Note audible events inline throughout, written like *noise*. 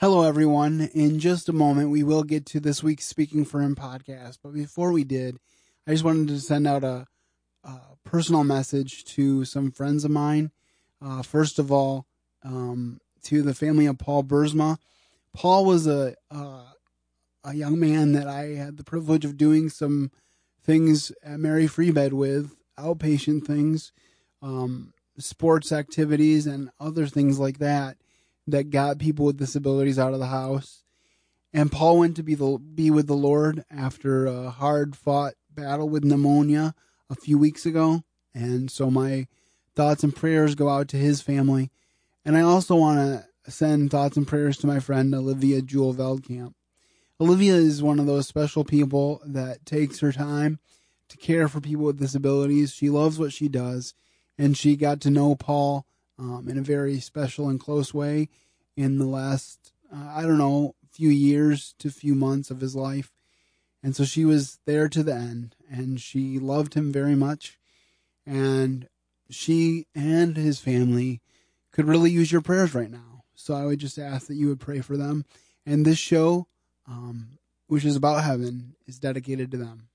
Hello, everyone. In just a moment, we will get to this week's Speaking for Him podcast. But before we did, I just wanted to send out a, a personal message to some friends of mine. Uh, first of all, um, to the family of Paul Burzma. Paul was a, a a young man that I had the privilege of doing some things at Mary Free Bed with, outpatient things, um, sports activities, and other things like that that got people with disabilities out of the house. And Paul went to be the be with the Lord after a hard fought battle with pneumonia a few weeks ago. And so my thoughts and prayers go out to his family. And I also want to send thoughts and prayers to my friend Olivia Jewel Veldkamp. Olivia is one of those special people that takes her time to care for people with disabilities. She loves what she does, and she got to know Paul um, in a very special and close way in the last, uh, I don't know, few years to few months of his life. And so she was there to the end, and she loved him very much. And she and his family could really use your prayers right now. So I would just ask that you would pray for them. And this show, um, which is about heaven, is dedicated to them.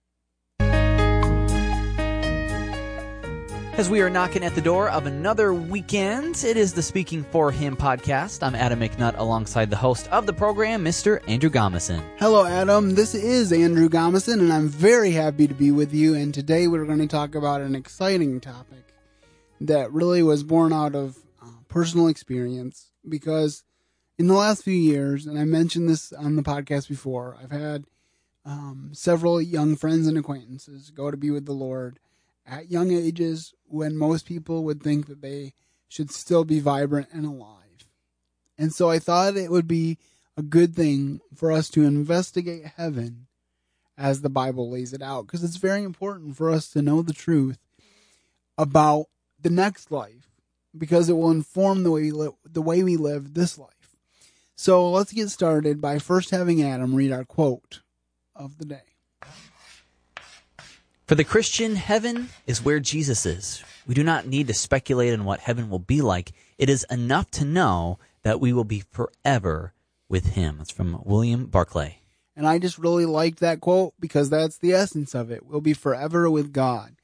As we are knocking at the door of another weekend, it is the Speaking for Him podcast. I'm Adam McNutt alongside the host of the program, Mr. Andrew Gomison. Hello, Adam. This is Andrew Gomison, and I'm very happy to be with you. And today we're going to talk about an exciting topic that really was born out of uh, personal experience because in the last few years, and I mentioned this on the podcast before, I've had um, several young friends and acquaintances go to be with the Lord at young ages when most people would think that they should still be vibrant and alive. And so I thought it would be a good thing for us to investigate heaven as the Bible lays it out because it's very important for us to know the truth about the next life because it will inform the way we live, the way we live this life. So let's get started by first having Adam read our quote of the day. For the Christian, heaven is where Jesus is. We do not need to speculate on what heaven will be like. It is enough to know that we will be forever with him. It's from William Barclay. And I just really liked that quote because that's the essence of it. We'll be forever with God.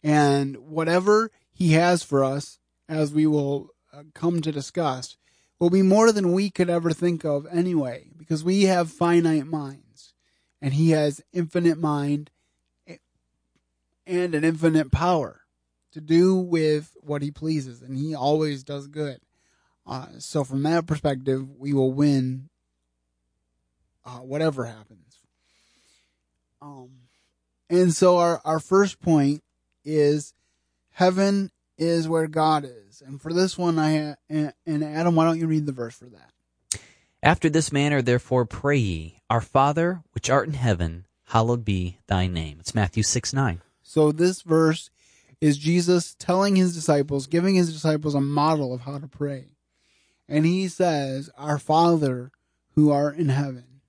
And whatever he has for us, as we will uh, come to discuss, will be more than we could ever think of anyway, because we have finite minds and he has infinite mind and an infinite power to do with what he pleases, and he always does good. Uh, so, from that perspective, we will win uh, whatever happens. Um, and so, our, our first point is heaven is where God is. And for this one, I and, and Adam, why don't you read the verse for that? After this manner, therefore, pray ye, Our Father, which art in heaven, hallowed be thy name. It's Matthew 6 9. So this verse is Jesus telling his disciples, giving his disciples a model of how to pray. And he says, Our Father who art in heaven.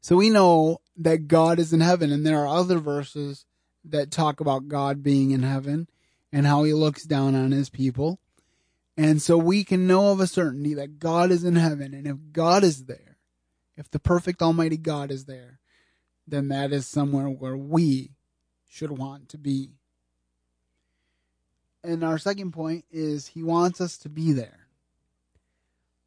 So we know that God is in heaven, and there are other verses that talk about God being in heaven and how he looks down on his people. And so we can know of a certainty that God is in heaven. And if God is there, if the perfect Almighty God is there, then that is somewhere where we should want to be. And our second point is he wants us to be there.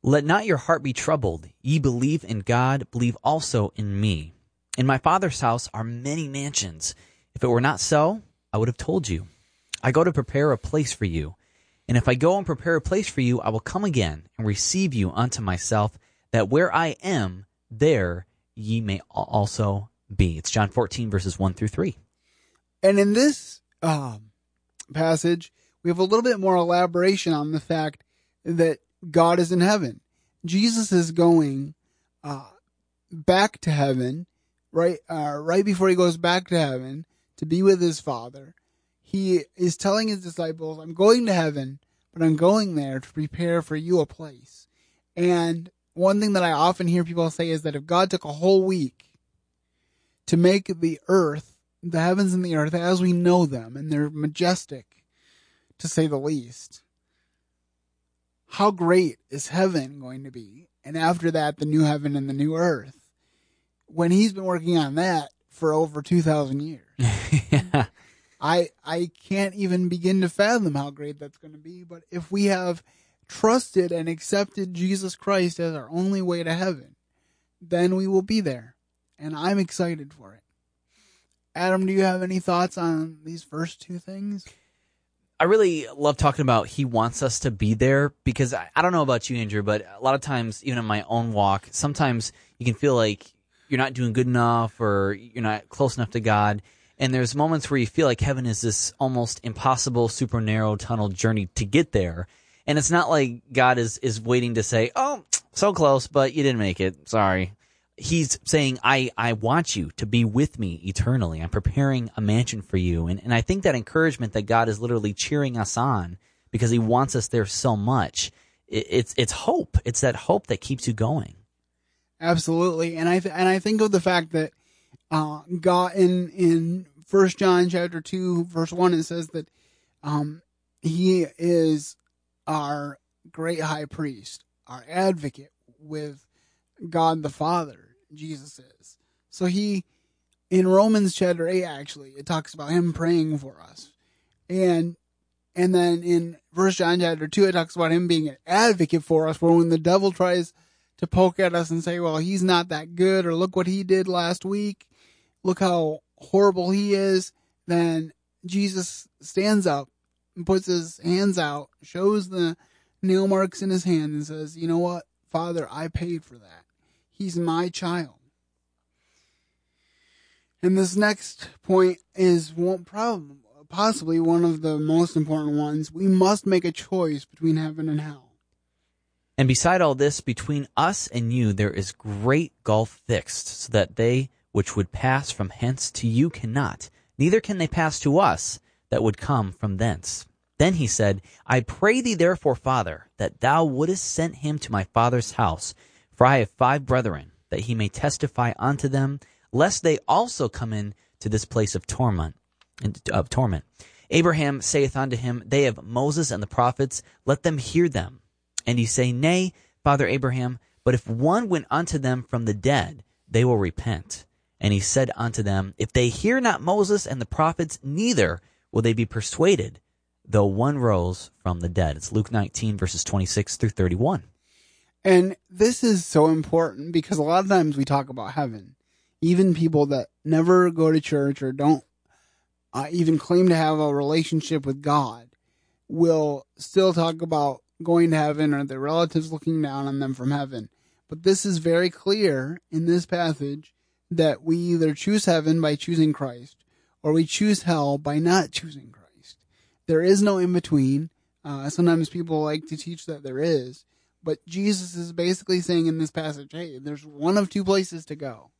Let not your heart be troubled. Ye believe in God, believe also in me. In my Father's house are many mansions. If it were not so, I would have told you. I go to prepare a place for you. And if I go and prepare a place for you, I will come again and receive you unto myself, that where I am, there ye may also be. It's John 14, verses 1 through 3. And in this um, passage, we have a little bit more elaboration on the fact that God is in heaven. Jesus is going uh, back to heaven, right? Uh, right before he goes back to heaven to be with his Father. He is telling his disciples, "I'm going to heaven, but I'm going there to prepare for you a place." And one thing that I often hear people say is that if God took a whole week to make the earth the heavens and the earth as we know them, and they're majestic, to say the least. How great is heaven going to be? and after that, the new heaven and the new earth. When he's been working on that for over 2,000 years. *laughs* yeah. I I can't even begin to fathom how great that's going to be. But if we have trusted and accepted Jesus Christ as our only way to heaven, then we will be there, and I'm excited for it. Adam, do you have any thoughts on these first two things? I really love talking about he wants us to be there because I, I don't know about you, Andrew, but a lot of times, even in my own walk, sometimes you can feel like you're not doing good enough or you're not close enough to God. And there's moments where you feel like heaven is this almost impossible, super narrow tunnel journey to get there. And it's not like God is, is waiting to say, Oh, so close, but you didn't make it. Sorry. He's saying, I, I want you to be with me eternally. I'm preparing a mansion for you. And, and I think that encouragement that God is literally cheering us on because he wants us there so much. It, it's, it's hope. It's that hope that keeps you going. Absolutely, and I th- and I think of the fact that uh, God in in First John chapter two verse one it says that um, He is our great high priest, our advocate with God the Father. Jesus is so He in Romans chapter eight actually it talks about Him praying for us, and and then in First John chapter two it talks about Him being an advocate for us. For when the devil tries to poke at us and say, well, he's not that good, or look what he did last week, look how horrible he is, then Jesus stands up and puts his hands out, shows the nail marks in his hand, and says, you know what, Father, I paid for that. He's my child. And this next point is one problem, possibly one of the most important ones. We must make a choice between heaven and hell. And beside all this, between us and you, there is great gulf fixed, so that they which would pass from hence to you cannot, neither can they pass to us that would come from thence. Then he said, I pray thee therefore, Father, that thou wouldest send him to my father's house, for I have five brethren, that he may testify unto them, lest they also come in to this place of torment. Of torment. Abraham saith unto him, They have Moses and the prophets, let them hear them. And he say, Nay, Father Abraham, but if one went unto them from the dead, they will repent. And he said unto them, If they hear not Moses and the prophets, neither will they be persuaded, though one rose from the dead. It's Luke 19, verses 26 through 31. And this is so important because a lot of times we talk about heaven. Even people that never go to church or don't uh, even claim to have a relationship with God will still talk about going to heaven or their relatives looking down on them from heaven. But this is very clear in this passage that we either choose heaven by choosing Christ or we choose hell by not choosing Christ. There is no in between. Uh, sometimes people like to teach that there is, but Jesus is basically saying in this passage, hey, there's one of two places to go.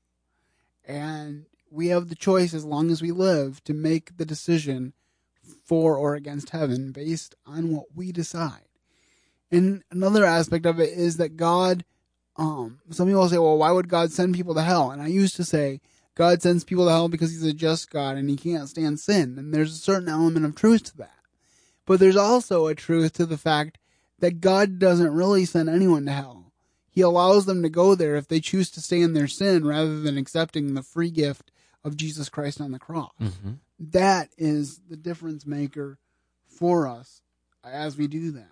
And we have the choice as long as we live to make the decision for or against heaven based on what we decide. And another aspect of it is that God, um, some people say, well, why would God send people to hell? And I used to say, God sends people to hell because he's a just God and he can't stand sin. And there's a certain element of truth to that. But there's also a truth to the fact that God doesn't really send anyone to hell. He allows them to go there if they choose to stay in their sin rather than accepting the free gift of Jesus Christ on the cross. Mm-hmm. That is the difference maker for us as we do that.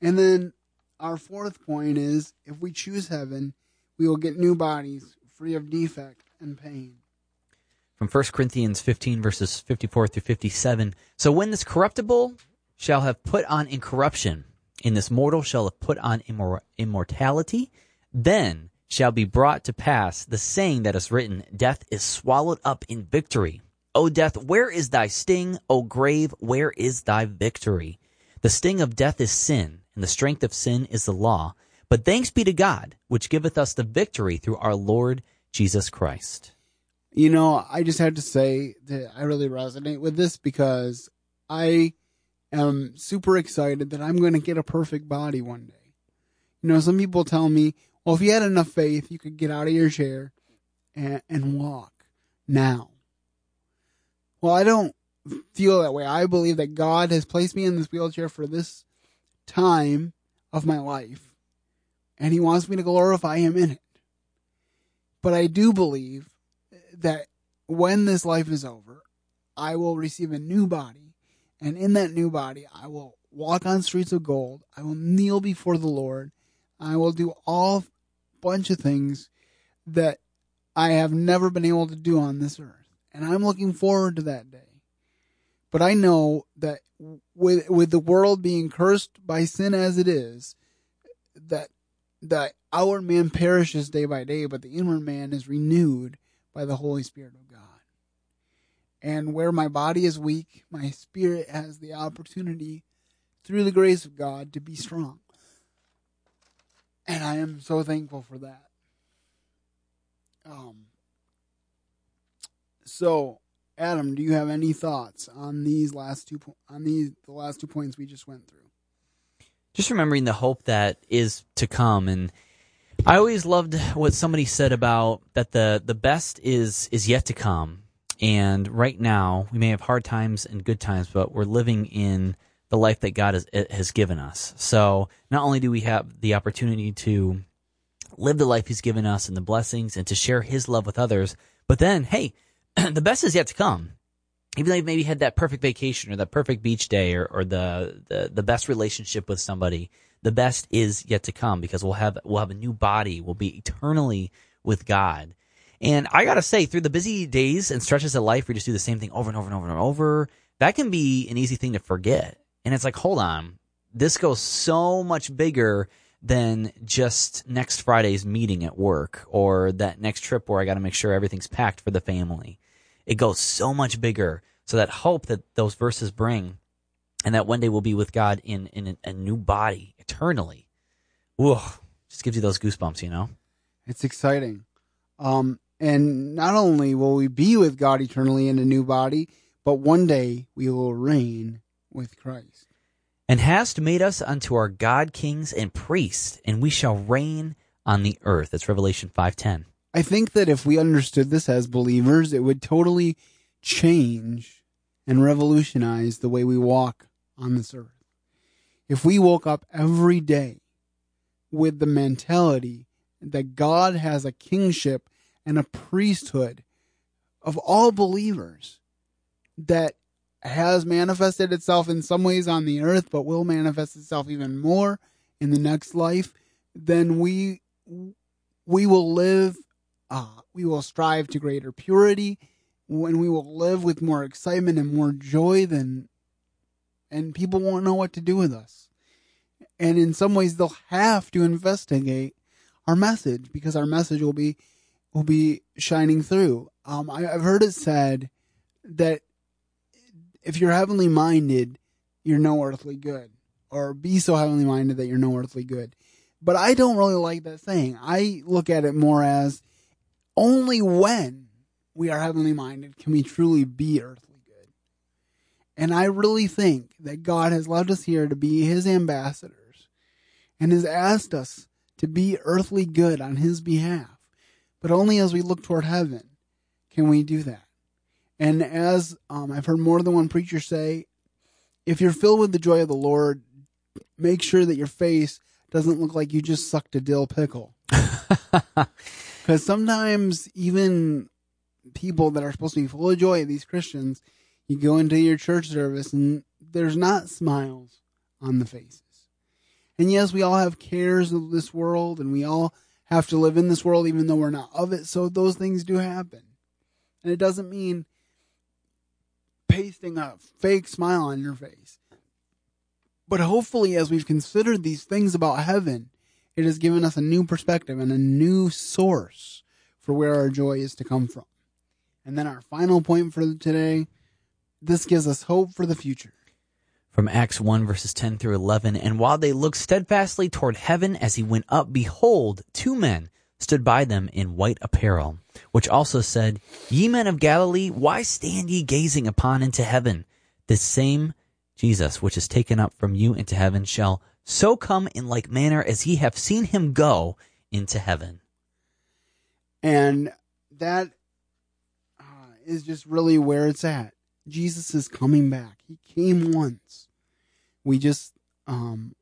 And then our fourth point is if we choose heaven, we will get new bodies free of defect and pain. From 1 Corinthians 15, verses 54 through 57. So when this corruptible shall have put on incorruption, in this mortal shall have put on immor- immortality, then shall be brought to pass the saying that is written, Death is swallowed up in victory. O death, where is thy sting? O grave, where is thy victory? The sting of death is sin, and the strength of sin is the law. But thanks be to God, which giveth us the victory through our Lord Jesus Christ. You know, I just have to say that I really resonate with this because I am super excited that I'm going to get a perfect body one day. You know, some people tell me, well, if you had enough faith, you could get out of your chair and, and walk now. Well, I don't feel that way. I believe that God has placed me in this wheelchair for this time of my life and he wants me to glorify him in it. But I do believe that when this life is over, I will receive a new body, and in that new body, I will walk on streets of gold. I will kneel before the Lord. I will do all bunch of things that I have never been able to do on this earth. And I'm looking forward to that day. But I know that with with the world being cursed by sin as it is, that the outward man perishes day by day, but the inward man is renewed by the Holy Spirit of God. And where my body is weak, my spirit has the opportunity, through the grace of God, to be strong. And I am so thankful for that. Um, so, Adam, do you have any thoughts on these last two po- on these the last two points we just went through? Just remembering the hope that is to come, and I always loved what somebody said about that the the best is is yet to come. And right now, we may have hard times and good times, but we're living in the life that God has, has given us. So not only do we have the opportunity to live the life He's given us and the blessings and to share His love with others, but then, hey, *clears throat* the best is yet to come. Even though you've maybe had that perfect vacation or that perfect beach day or, or the, the, the best relationship with somebody, the best is yet to come because we'll have, we'll have a new body. We'll be eternally with God. And I gotta say, through the busy days and stretches of life you just do the same thing over and over and over and over, that can be an easy thing to forget. And it's like, hold on, this goes so much bigger than just next Friday's meeting at work or that next trip where I gotta make sure everything's packed for the family. It goes so much bigger. So that hope that those verses bring and that one day we'll be with God in, in a new body eternally. Whoa, just gives you those goosebumps, you know? It's exciting. Um, and not only will we be with God eternally in a new body, but one day we will reign with Christ. And hast made us unto our God kings and priests, and we shall reign on the earth. That's Revelation 5:10. I think that if we understood this as believers, it would totally change and revolutionize the way we walk on this earth. If we woke up every day with the mentality that God has a kingship and a priesthood of all believers that has manifested itself in some ways on the earth, but will manifest itself even more in the next life, then we we will live, uh, we will strive to greater purity, and we will live with more excitement and more joy than, and people won't know what to do with us. And in some ways, they'll have to investigate our message because our message will be will be shining through. Um, I, I've heard it said that if you're heavenly minded, you're no earthly good, or be so heavenly minded that you're no earthly good. But I don't really like that saying. I look at it more as only when we are heavenly minded can we truly be earthly good. And I really think that God has left us here to be his ambassadors and has asked us to be earthly good on his behalf. But only as we look toward heaven can we do that. And as um, I've heard more than one preacher say, if you're filled with the joy of the Lord, make sure that your face doesn't look like you just sucked a dill pickle. *laughs* Because sometimes even people that are supposed to be full of joy, these Christians, you go into your church service and there's not smiles on the faces. And yes, we all have cares of this world and we all have to live in this world even though we're not of it. So those things do happen. And it doesn't mean pasting a fake smile on your face. But hopefully, as we've considered these things about heaven, it has given us a new perspective and a new source for where our joy is to come from. And then our final point for today this gives us hope for the future. From Acts 1 verses 10 through 11. And while they looked steadfastly toward heaven as he went up, behold, two men stood by them in white apparel, which also said, Ye men of Galilee, why stand ye gazing upon into heaven? This same Jesus, which is taken up from you into heaven, shall so come in like manner as ye have seen him go into heaven. And that uh, is just really where it's at. Jesus is coming back. He came once. We just, um,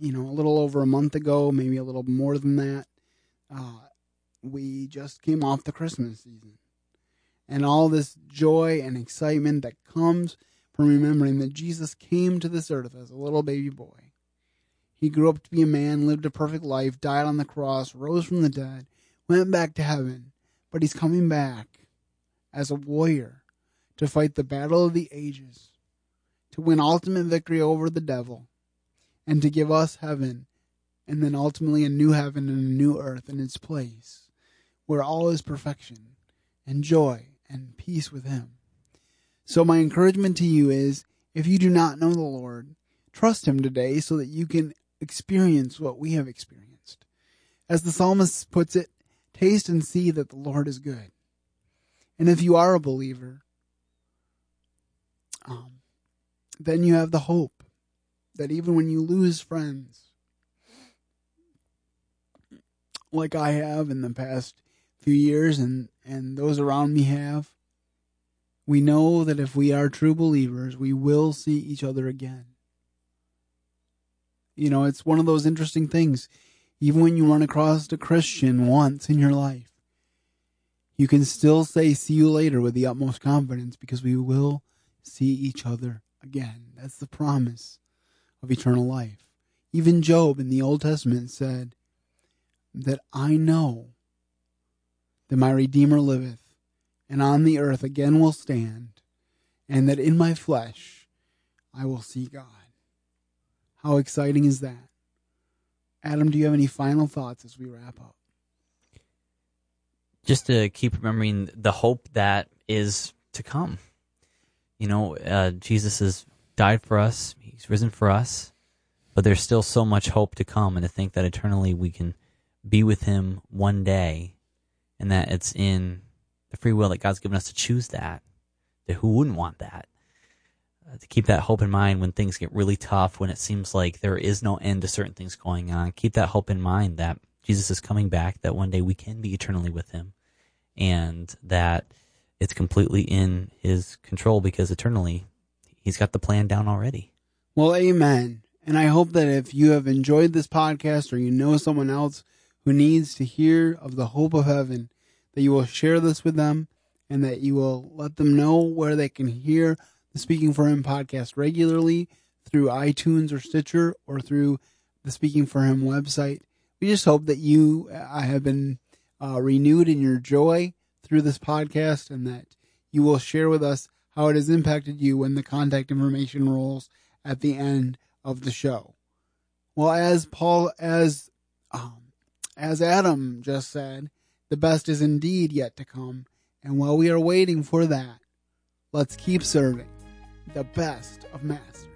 you know, a little over a month ago, maybe a little more than that, uh, we just came off the Christmas season. And all this joy and excitement that comes from remembering that Jesus came to this earth as a little baby boy. He grew up to be a man, lived a perfect life, died on the cross, rose from the dead, went back to heaven, but he's coming back as a warrior to fight the battle of the ages, to win ultimate victory over the devil, and to give us heaven, and then ultimately a new heaven and a new earth in its place, where all is perfection and joy and peace with him. So my encouragement to you is if you do not know the Lord, trust him today so that you can experience what we have experienced. As the psalmist puts it, taste and see that the Lord is good. And if you are a believer, um, then you have the hope that even when you lose friends, like I have in the past few years and, and those around me have, we know that if we are true believers, we will see each other again. You know, it's one of those interesting things. Even when you run across a Christian once in your life, you can still say, see you later with the utmost confidence because we will see each other again. That's the promise of eternal life. Even Job in the Old Testament said that I know that my Redeemer liveth, and on the earth again will stand, and that in my flesh I will see God. How exciting is that? Adam, do you have any final thoughts as we wrap up? Just to keep remembering the hope that is to come. You know, uh, Jesus has died for us, He's risen for us, but there's still so much hope to come, and to think that eternally we can be with Him one day, and that it's in the free will that God's given us to choose that. That who wouldn't want that? Uh, to keep that hope in mind when things get really tough, when it seems like there is no end to certain things going on. Keep that hope in mind that Jesus is coming back, that one day we can be eternally with Him, and that it's completely in His control because eternally He's got the plan down already. Well, amen. And I hope that if you have enjoyed this podcast or you know someone else who needs to hear of the hope of heaven, that you will share this with them and that you will let them know where they can hear the Speaking for Him podcast regularly through iTunes or Stitcher or through the Speaking for Him website. We just hope that you uh, have been uh, renewed in your joy through this podcast and that you will share with us how it has impacted you when the contact information rolls at the end of the show. Well, as Paul, as um, as Adam just said, the best is indeed yet to come, and while we are waiting for that, let's keep serving the best of masters.